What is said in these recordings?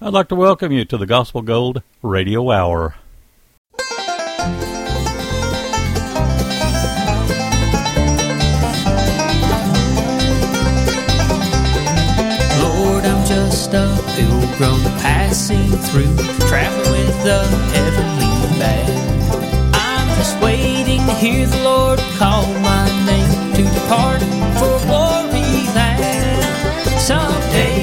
I'd like to welcome you to the Gospel Gold Radio Hour. Lord, I'm just a pilgrim passing through, traveling with the heavenly band. I'm just waiting to hear the Lord call my name to depart for glory land someday.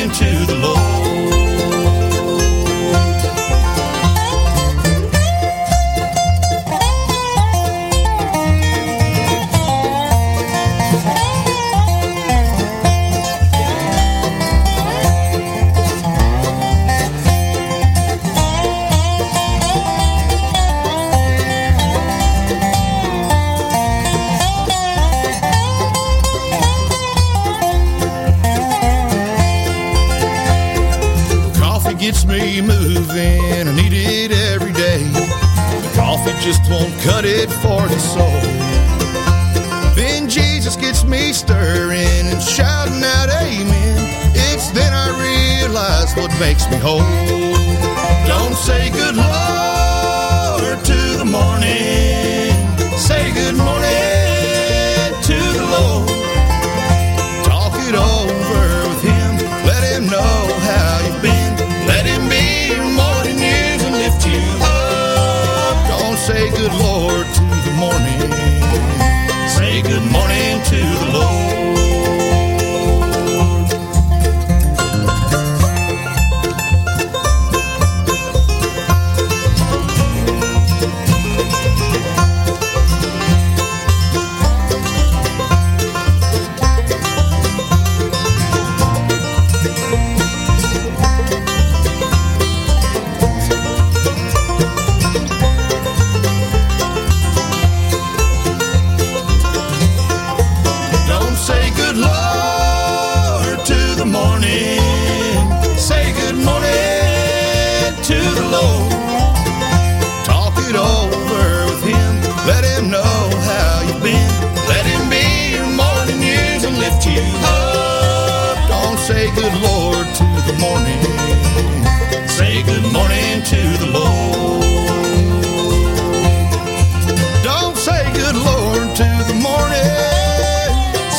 into the and up. Don't say good Lord to the morning. Say good morning to the Lord. Don't say good Lord to the morning.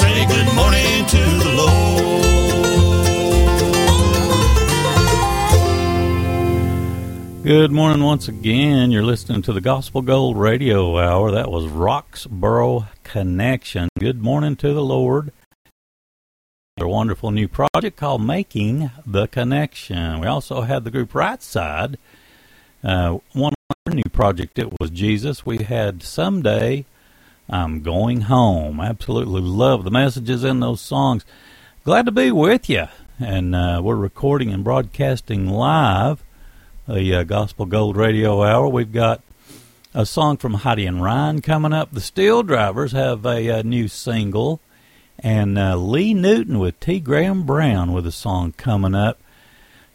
Say good morning to the Lord. Good morning once again. You're listening to the Gospel Gold Radio Hour. That was Roxborough Connection. Good morning to the Lord. A wonderful new project called Making the Connection. We also had the group Right Side. Uh, one new project, it was Jesus. We had Someday I'm Going Home. Absolutely love the messages in those songs. Glad to be with you. And uh, we're recording and broadcasting live the uh, Gospel Gold Radio Hour. We've got a song from Heidi and Ryan coming up. The Steel Drivers have a, uh new single, and uh, Lee Newton with T. Graham Brown with a song coming up.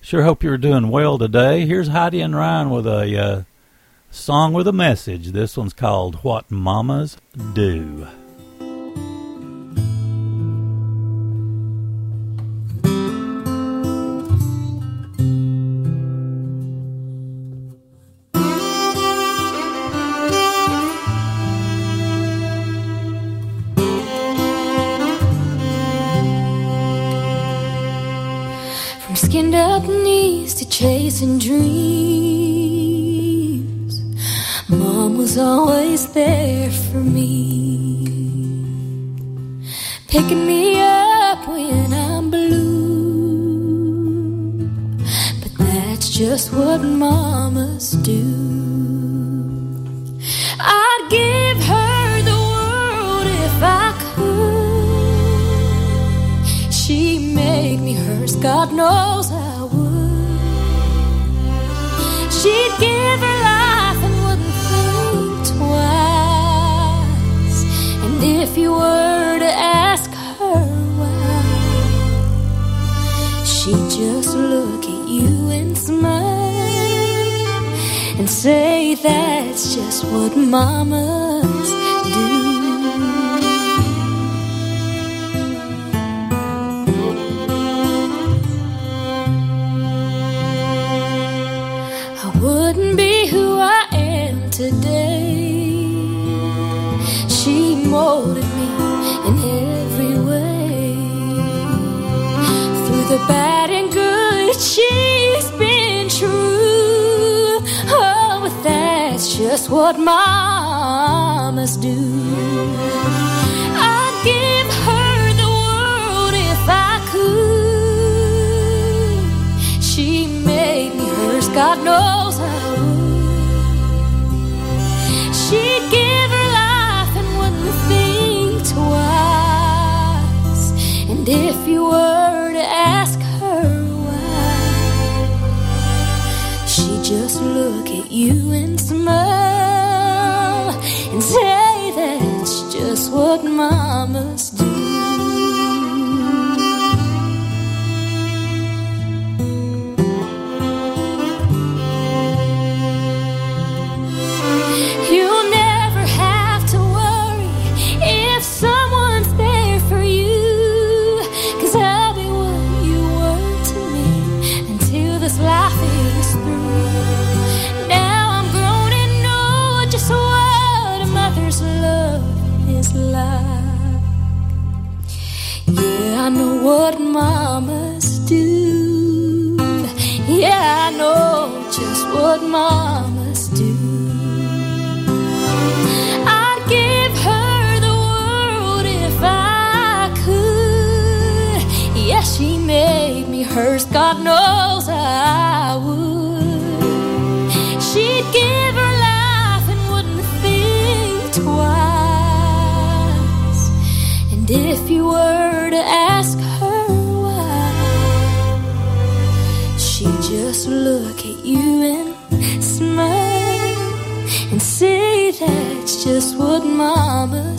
Sure hope you're doing well today. Here's Heidi and Ryan with a uh, song with a message. This one's called What Mamas Do. Up knees to chasing dreams, Mom was always there for me. Picking me up when I'm blue. But that's just what mamas do. I'd give her the world if I could. She made me hers, God knows if you were to ask her why, she'd just look at you and smile and say that's just what mamas do. I wouldn't be who I am today. The bad and good, she's been true. Oh, but that's just what mamas do. I'd give her the world if I could. She made me hers, God knows you and smile and say that's just what mamas do. Just what mama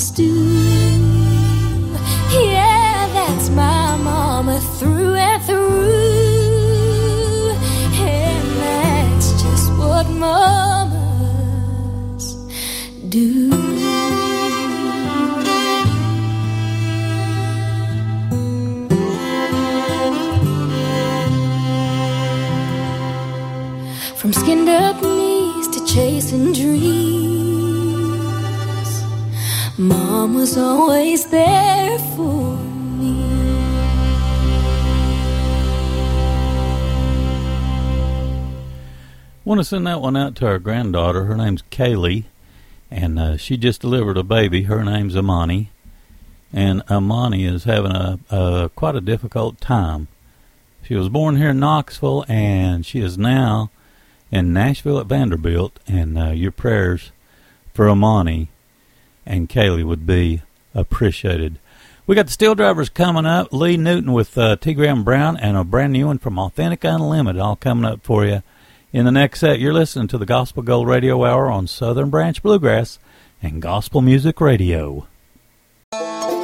Mom was always there for me. Want to send that one out to our granddaughter. Her name's Kaylee, and uh, she just delivered a baby. Her name's Amani, and Amani is having a, a quite a difficult time. She was born here in Knoxville, and she is now in Nashville at Vanderbilt. And uh, your prayers for Amani and Kaylee would be appreciated. We got the Steel Drivers coming up. Lee Newton with uh, T. Graham Brown and a brand new one from Authentic Unlimited all coming up for you. In the next set, you're listening to the Gospel Gold Radio Hour on Southern Branch Bluegrass and Gospel Music Radio. I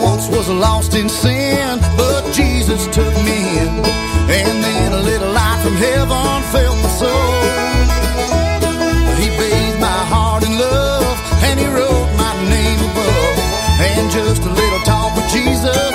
once was lost in sin, but Jesus took me in. And heaven filled my soul. He bathed my heart in love, and he wrote my name above. And just a little talk with Jesus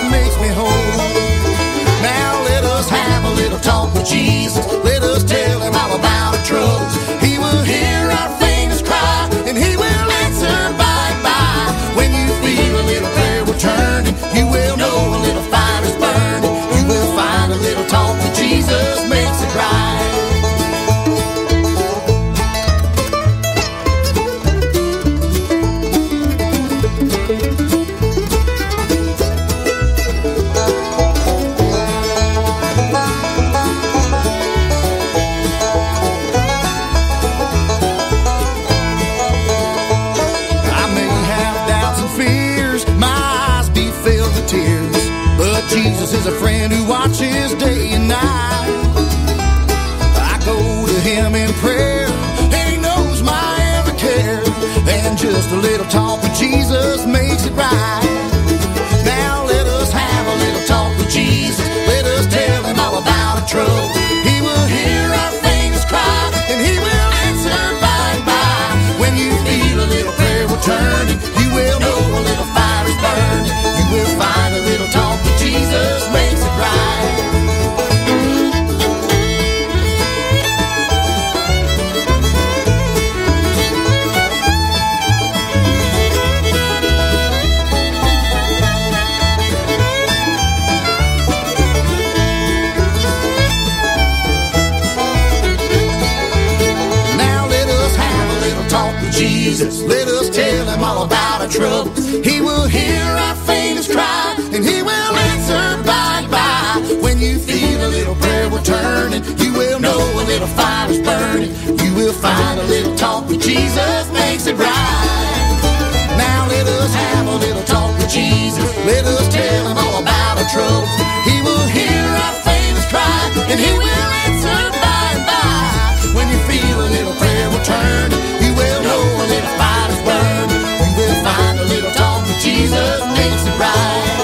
is a friend who watches day and night. I go to him in prayer, and he knows my every care. And just a little talk with Jesus makes it right. Now let us have a little talk with Jesus. Let us tell him all about our trouble. Jesus. Let us tell him all about our troubles. He will hear our faintest cry, and he will answer by and by. When you feel a little prayer will turning, you will know a little fire is burning. You will find a little talk with Jesus makes it right. Now let us have a little talk with Jesus. Let us tell him all about our troubles. He will Jesus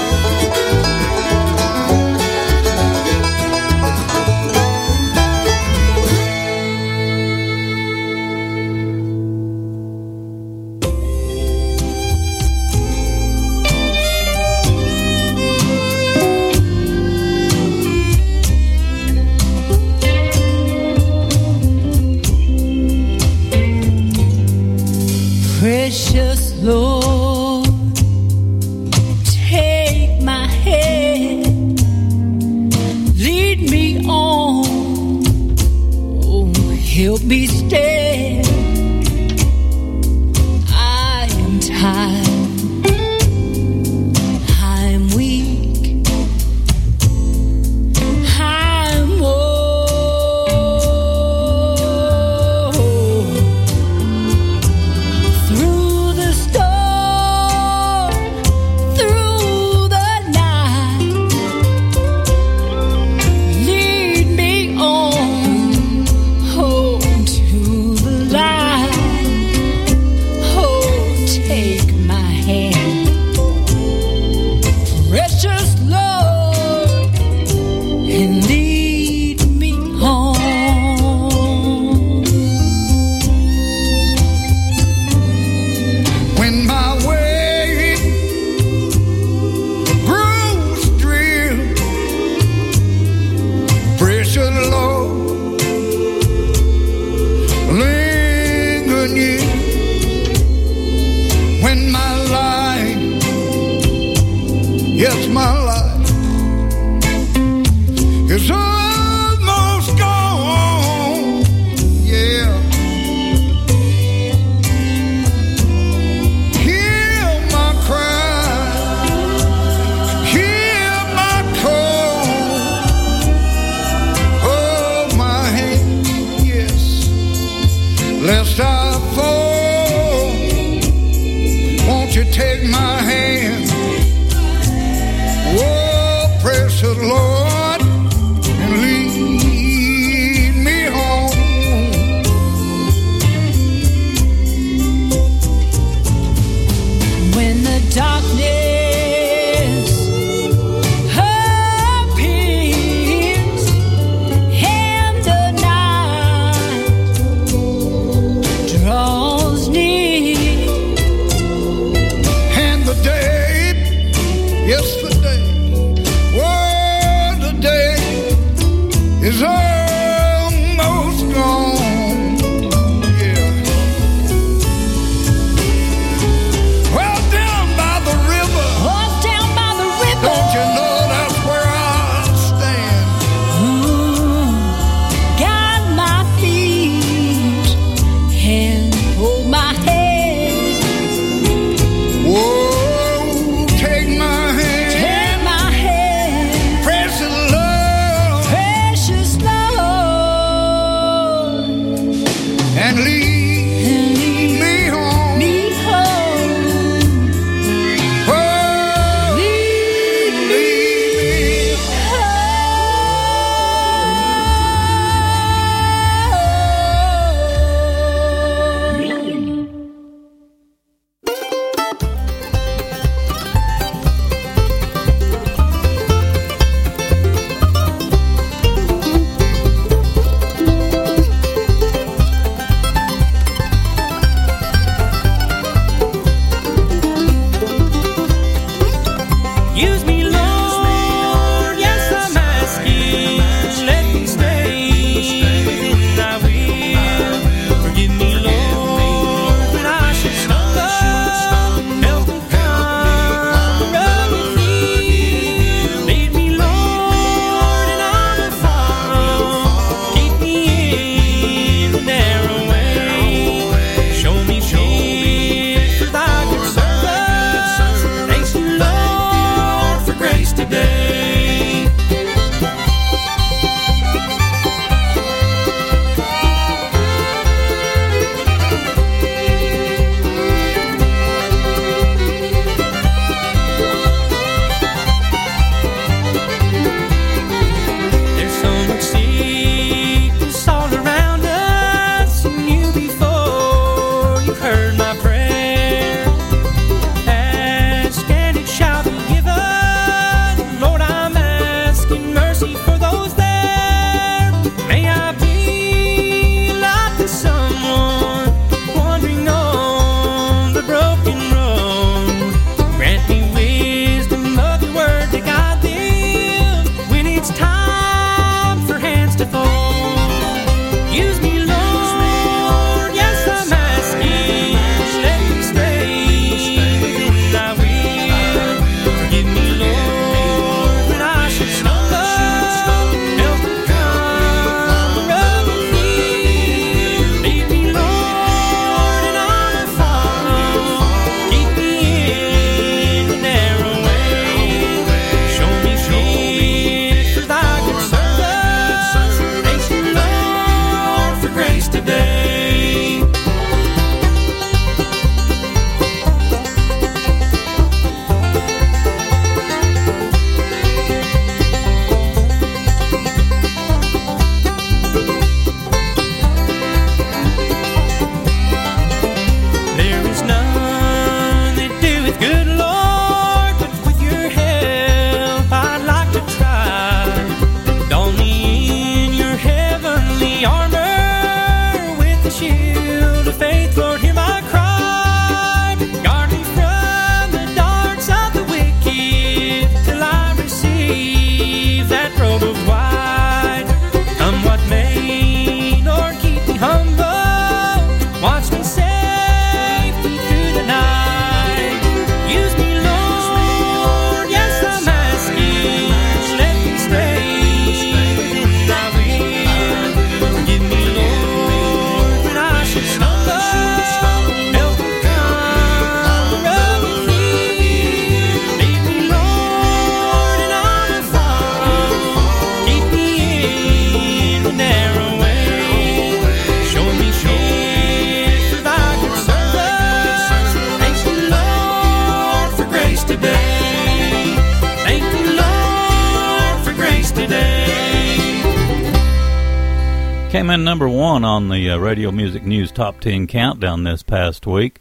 Radio Music News Top 10 Countdown this past week.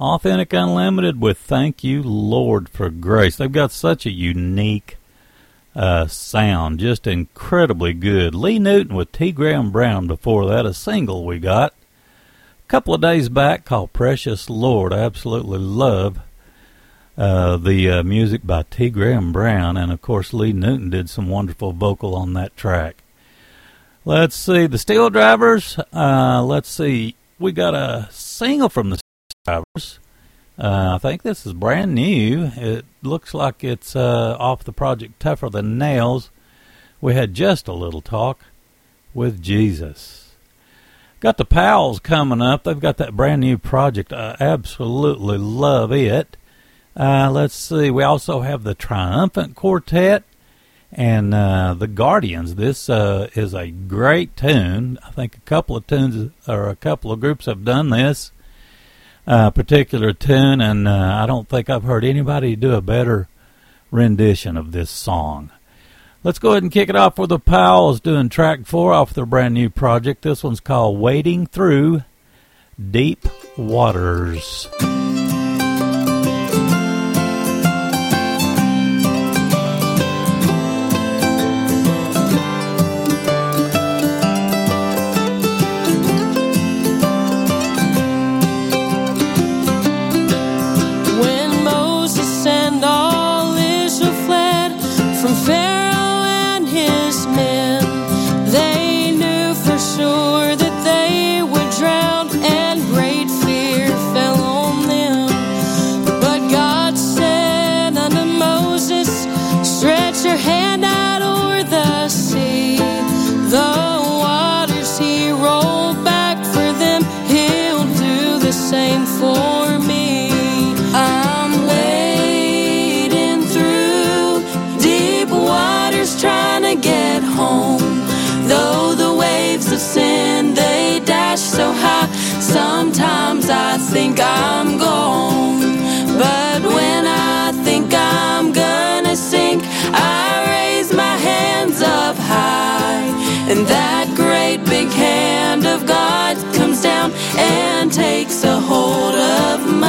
Authentic Unlimited with Thank You, Lord, for Grace. They've got such a unique uh, sound, just incredibly good. Lee Newton with T. Graham Brown before that, a single we got a couple of days back called Precious Lord. I absolutely love uh, the uh, music by T. Graham Brown, and of course, Lee Newton did some wonderful vocal on that track. Let's see, the Steel Drivers. Uh, let's see, we got a single from the Steel Drivers. Uh, I think this is brand new. It looks like it's uh, off the project Tougher Than Nails. We had just a little talk with Jesus. Got the Pals coming up. They've got that brand new project. I absolutely love it. Uh, let's see. We also have the Triumphant Quartet and uh, the Guardians. This uh, is a great tune. I think a couple of tunes or a couple of groups have done this uh, particular tune, and uh, I don't think I've heard anybody do a better rendition of this song. Let's go ahead and kick it off with the Pals doing track four off their brand new project. This one's called Wading Through Deep Waters. Takes a hold of mine.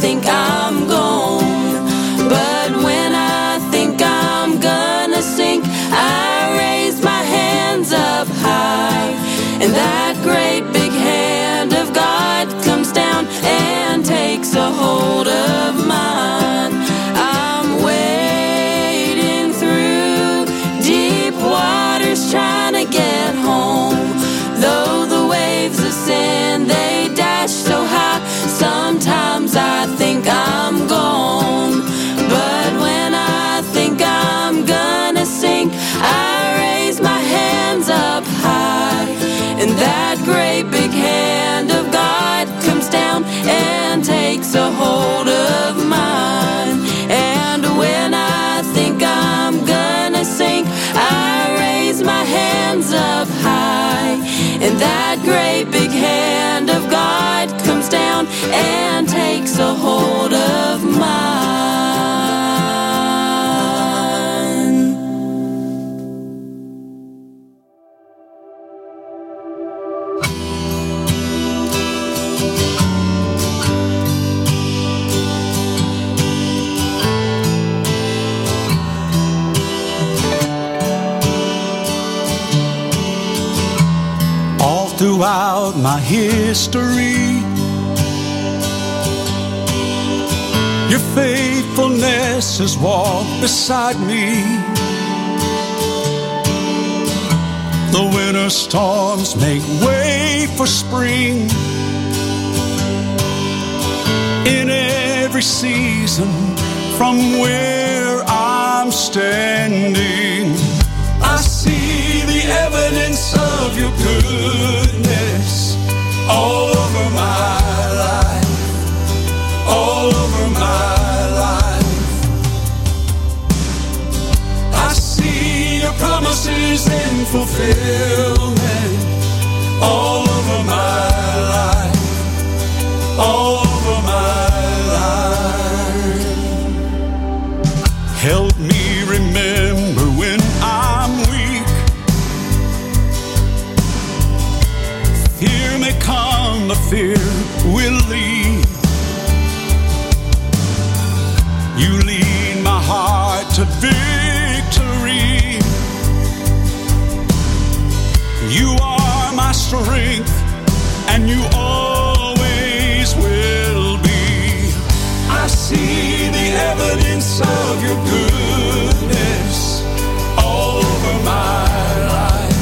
Think I'm gone. But when I think I'm gonna sink, I raise my hands up high, and that great big hand of God comes down and takes a hold and takes a hold of mine. all throughout my history. Faithfulness has walked beside me. The winter storms make way for spring. In every season, from where I'm standing, I see the evidence of your goodness all over my life, all over my life. I see your promises in fulfillment all over my life, all over my life. Help me remember when I'm weak. Fear may come, but fear will leave. Heart to victory. You are my strength, and you always will be. I see the evidence of your goodness all over my life,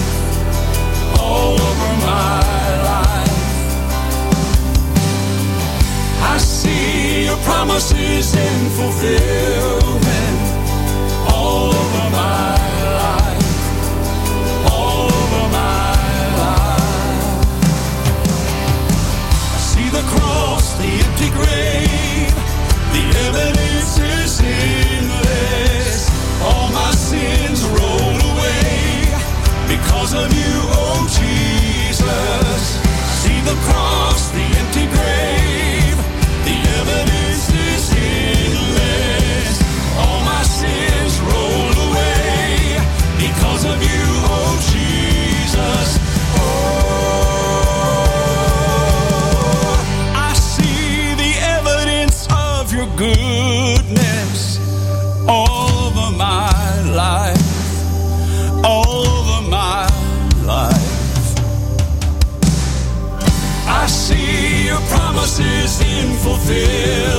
all over my life. I see your promises in fulfillment the evidence is endless. All my sins roll away because of you, oh Jesus. See the cross, the empty grave, goodness over my life, over my life. I see your promises in fulfillment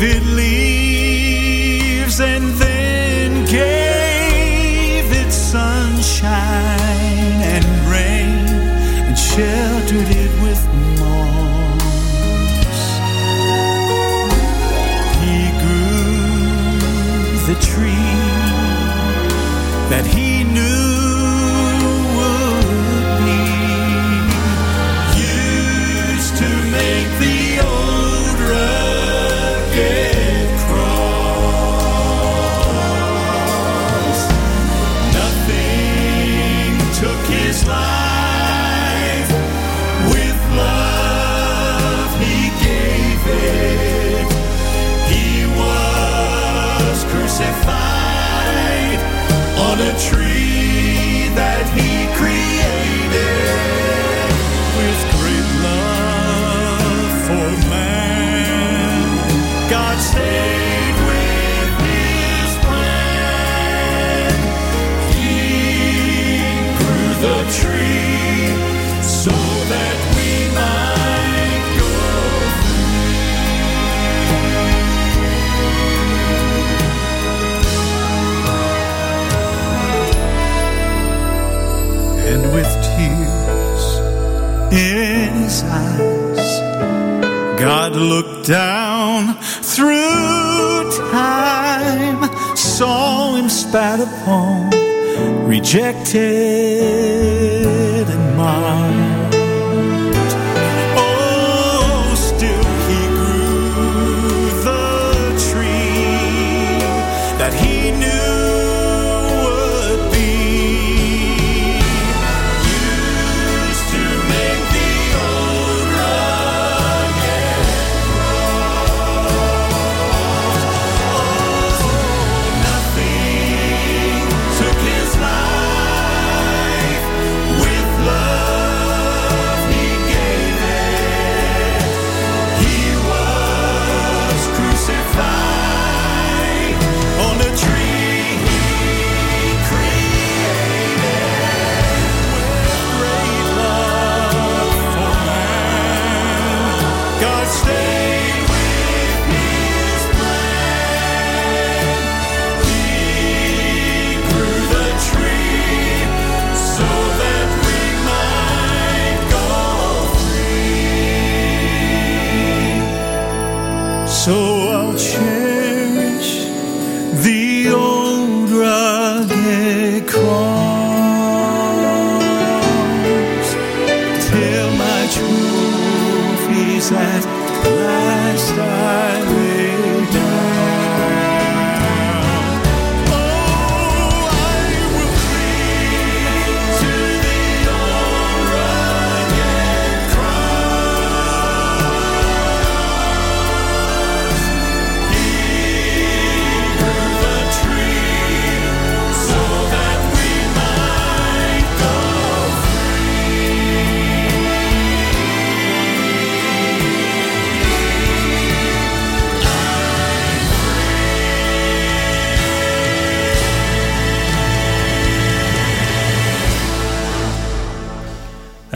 gave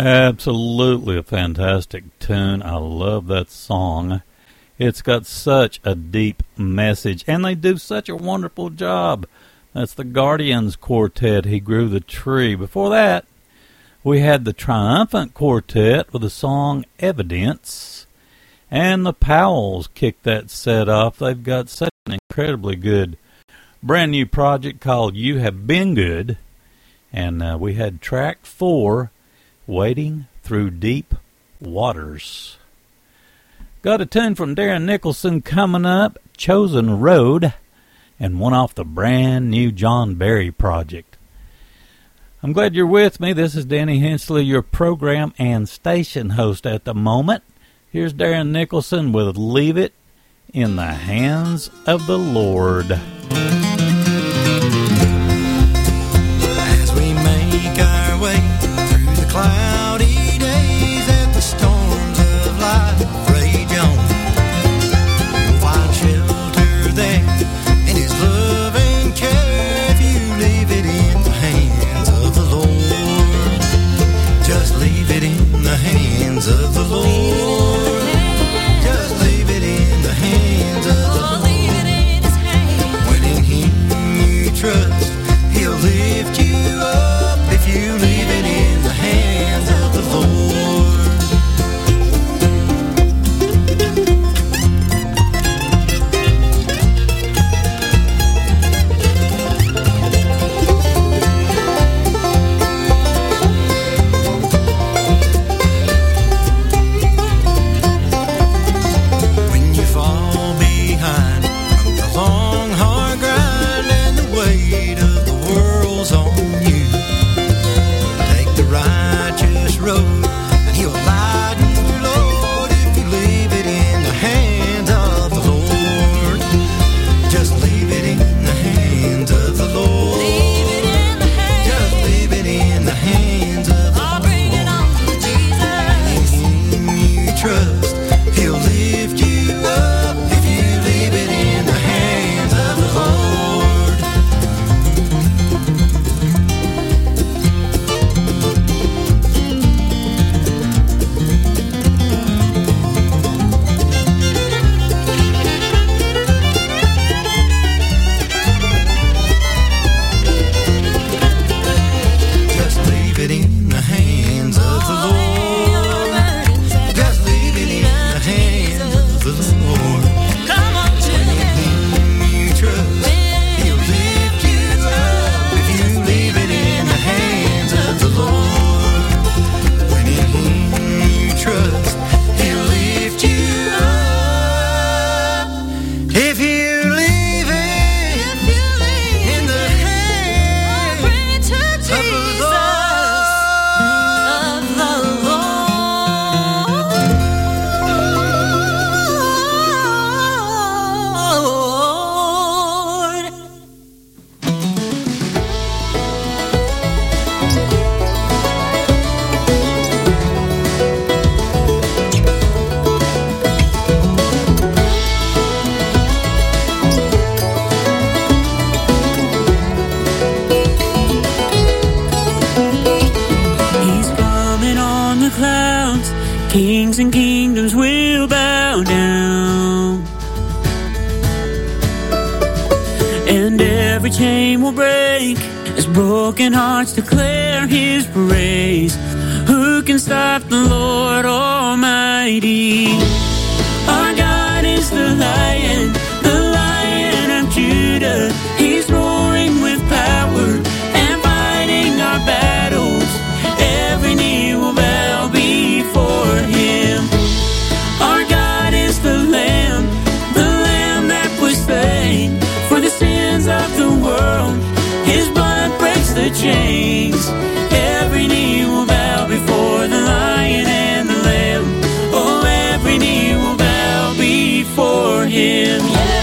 Absolutely a fantastic tune. I love that song. It's got such a deep message, and they do such a wonderful job. That's the Guardians Quartet. He grew the tree. Before that, we had the Triumphant Quartet with the song Evidence, and the Powells kicked that set off. They've got such an incredibly good brand new project called You Have Been Good, and uh, we had track four, Wading Through Deep Waters. Got a tune from Darren Nicholson coming up, Chosen Road, and one off the brand new John Barry project. I'm glad you're with me. This is Danny Hensley, your program and station host at the moment. Here's Darren Nicholson with Leave It in the Hands of the Lord. Through broken hearts declare his praise. Who can stop the Lord Almighty? Our God is the lion, the lion of Judah. chains. Every knee will bow before the lion and the lamb. Oh, every knee will bow before him.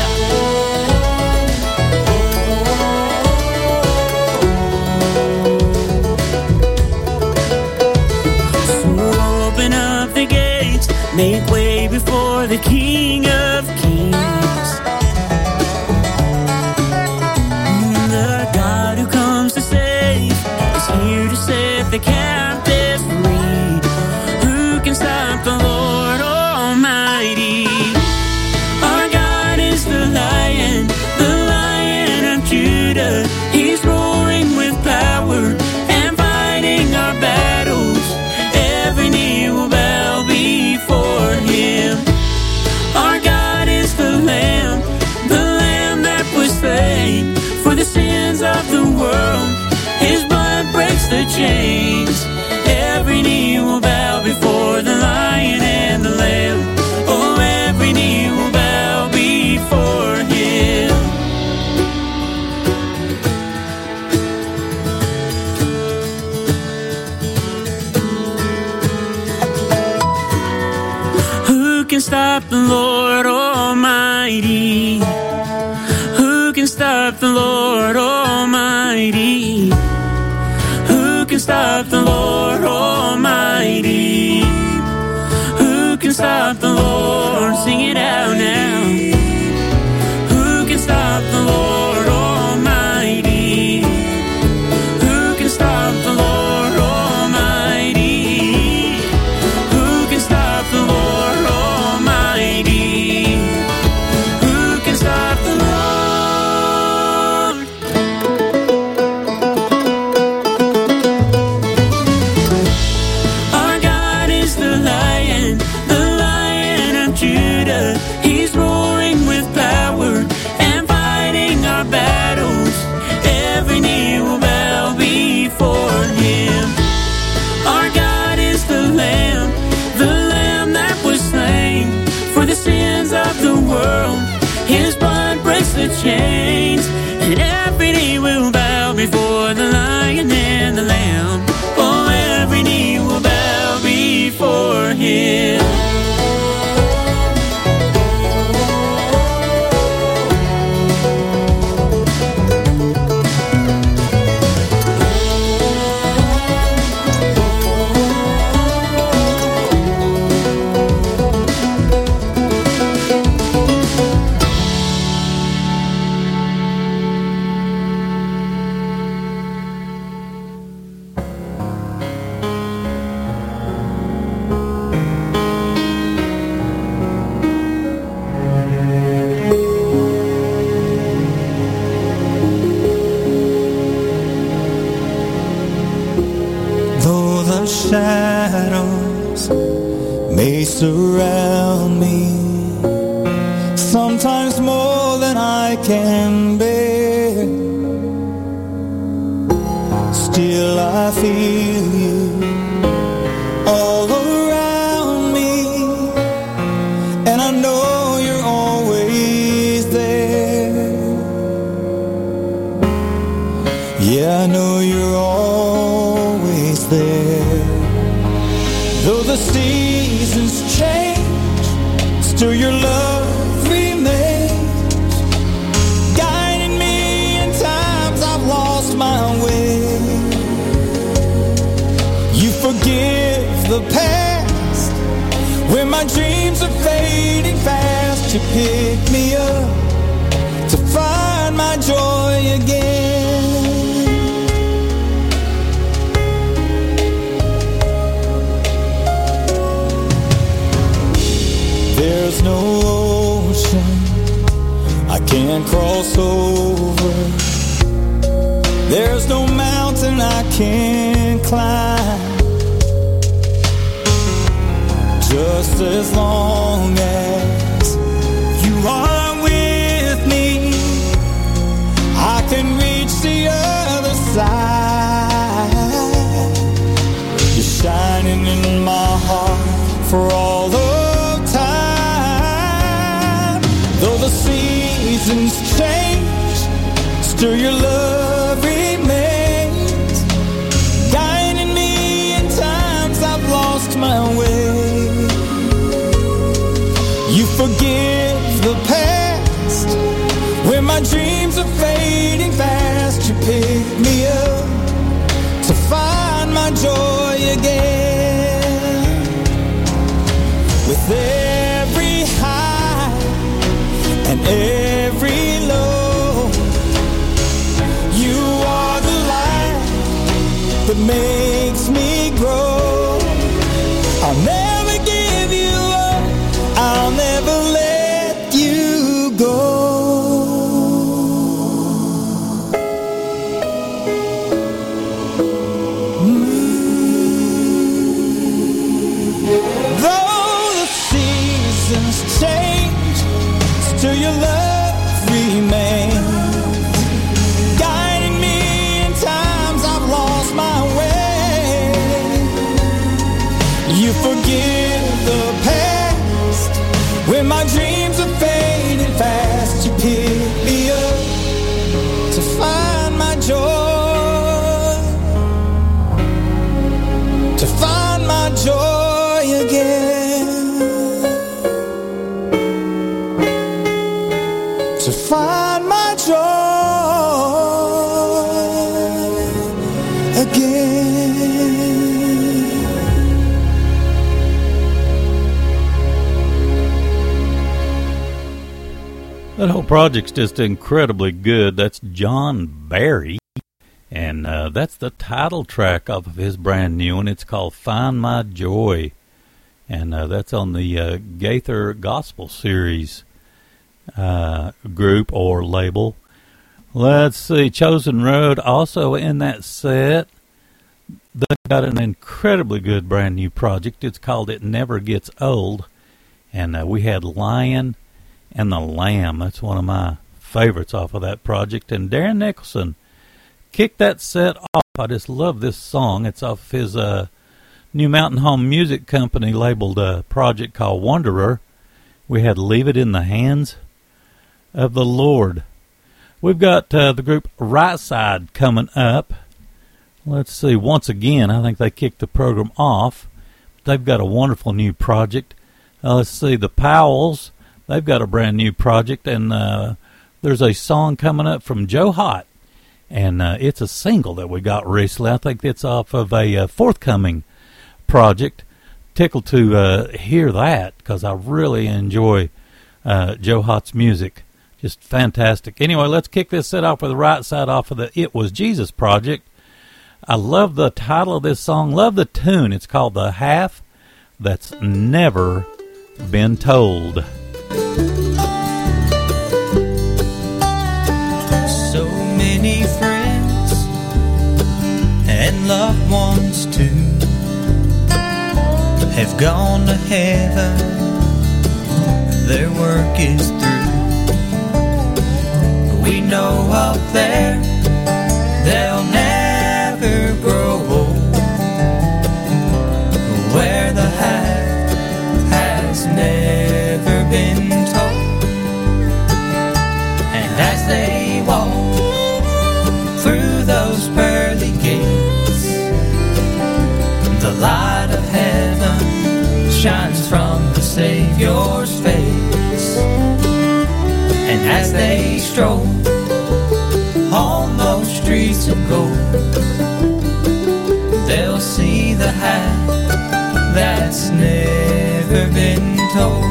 change. stop the Lord Almighty? Who can stop the Lord? Sing it out now. There's no mountain I can't climb. Just as long as you are with me, I can reach the other side. You're shining in my heart for all of time. Though the seasons change, still your love project's just incredibly good. That's John Barry, and uh, that's the title track off of his brand new one. It's called "Find My Joy," and uh, that's on the uh, Gaither Gospel Series uh, group or label. Let's see, Chosen Road also in that set. They got an incredibly good brand new project. It's called "It Never Gets Old," and uh, we had Lion and the Lamb. That's one of my favorites off of that project. And Darren Nicholson kicked that set off. I just love this song. It's off his uh, new Mountain Home Music Company labeled uh, project called Wanderer. We had Leave It in the Hands of the Lord. We've got uh, the group Right Side coming up. Let's see. Once again, I think they kicked the program off. They've got a wonderful new project. Uh, let's see. The Powells. They've got a brand new project, and uh, there's a song coming up from Joe Hott, and uh, it's a single that we got recently. I think it's off of a uh, forthcoming project. Tickled to uh, hear that because I really enjoy uh, Joe Hott's music. Just fantastic. Anyway, let's kick this set off with the right side off of the It Was Jesus project. I love the title of this song. Love the tune. It's called The Half That's Never Been Told. Loved ones too have gone to heaven. Their work is through. We know up there they'll never they stroll on those streets of gold, they'll see the half that's never been told.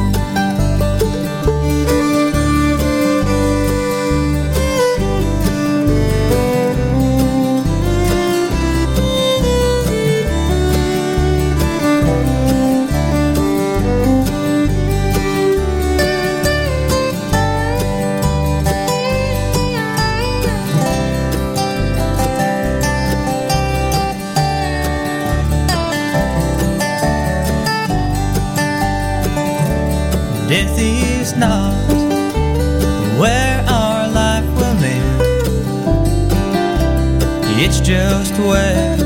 just where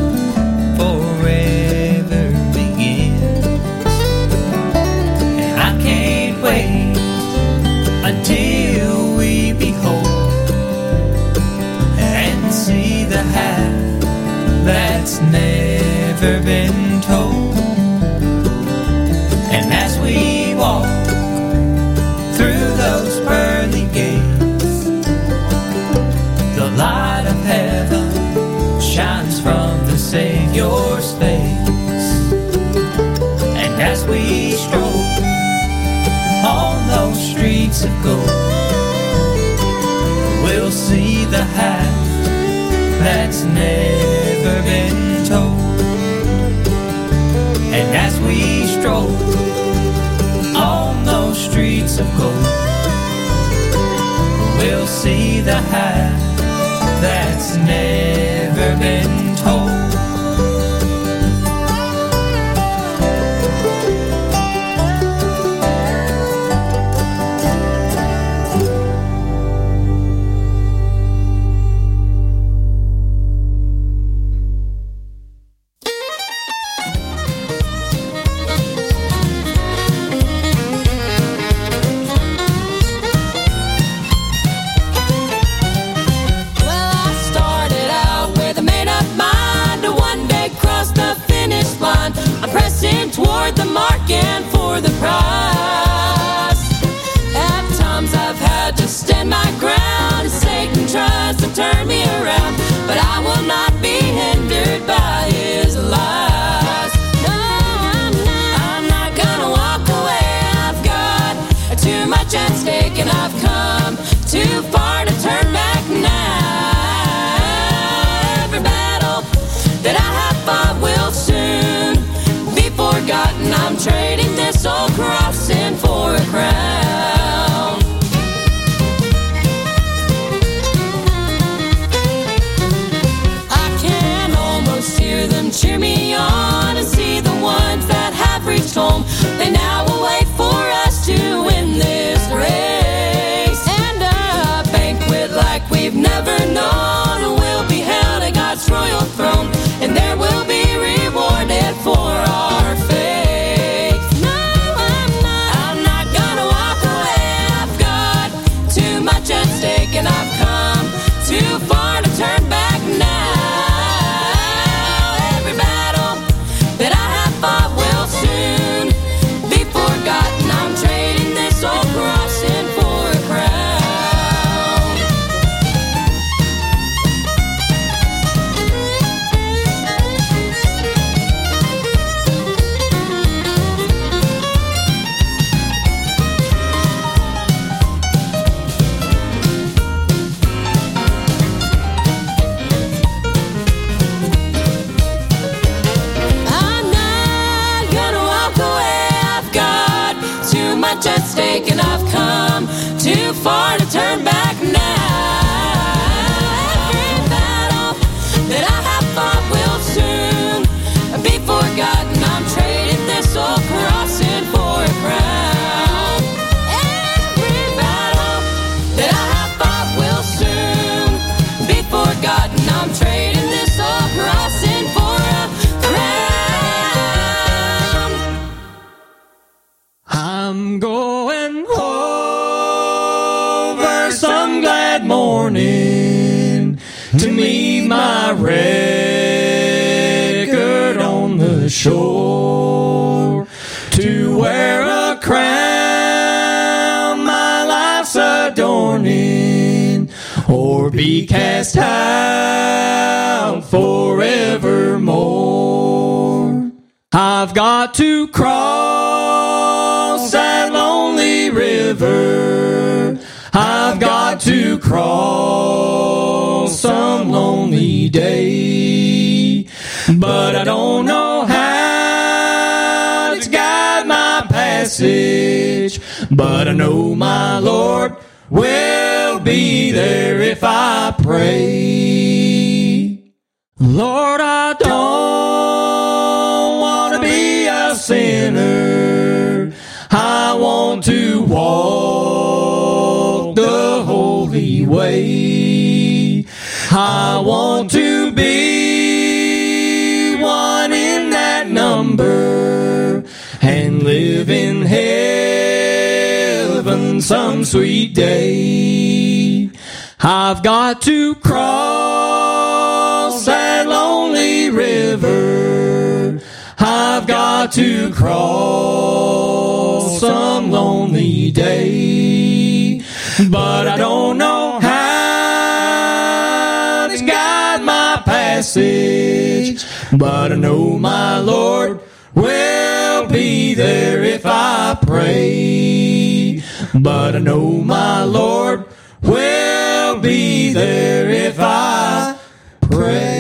forever begins. And I can't wait until we behold and see the half that's never been told. We'll see the half that's never been told. And as we stroll on those streets of gold, we'll see the half that's never that I have, I will soon be forgotten. I'm trading this old crown. I'm going over some glad morning to meet my record on the shore to wear a crown my life's adorning or be cast out forevermore. I've got to cross river I've got to crawl some lonely day. But I don't know how to guide my passage. But I know my Lord will be there if I pray. Lord, I don't want to be a sinner want to walk the holy way. I want to be one in that number and live in heaven some sweet day. I've got to cross that lonely river I've got to cross some lonely day. But I don't know how to guide my passage. But I know my Lord will be there if I pray. But I know my Lord will be there if I pray.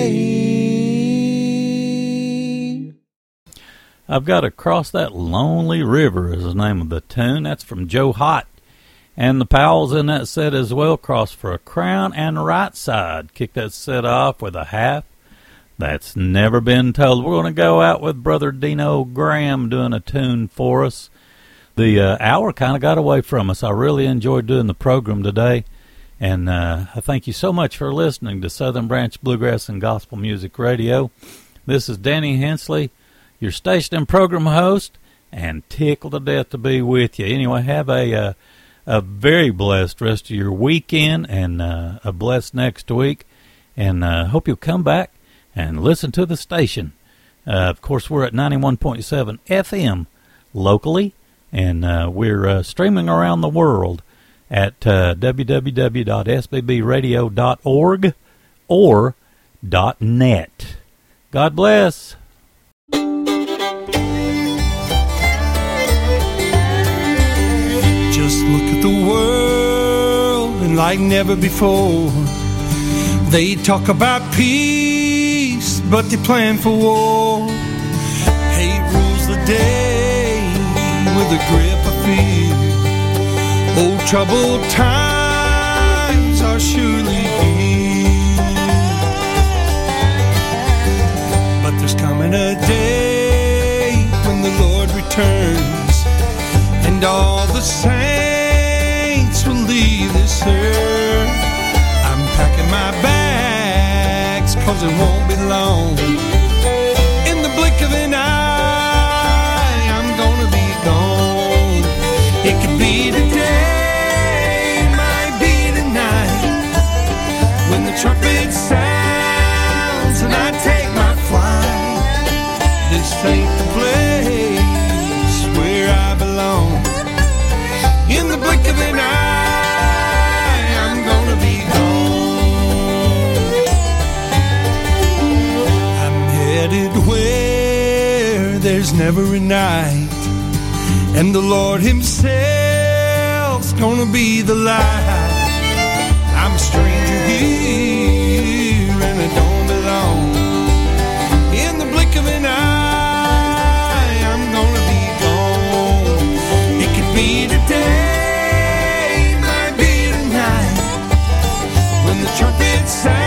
I've got to cross that lonely river is the name of the tune. That's from Joe Hott. And the Powells in that set as well cross for a crown and right side. Kick that set off with a half. That's never been told. We're going to go out with Brother Dino Graham doing a tune for us. The uh, hour kind of got away from us. I really enjoyed doing the program today. And uh, I thank you so much for listening to Southern Branch Bluegrass and Gospel Music Radio. This is Danny Hensley, your station and program host, and tickled to death to be with you. Anyway, have a uh, a very blessed rest of your weekend and uh, a blessed next week. And uh, hope you'll come back and listen to the station. Uh, of course, we're at 91.7 FM locally, and uh, we're uh, streaming around the world at uh, www.sbbradio.org or .net. God bless. Just look at the world and like never before. They talk about peace, but they plan for war. Hate rules the day with a grip of fear. Old troubled times are surely here. But there's coming a day when the Lord returns and all the will leave this earth. I'm packing my bags cause it won't be long. is never a night. And the Lord Himself's gonna be the light. I'm a stranger here and I don't belong. In the blink of an eye, I'm gonna be gone. It could be today, might be tonight, when the trumpet sounds.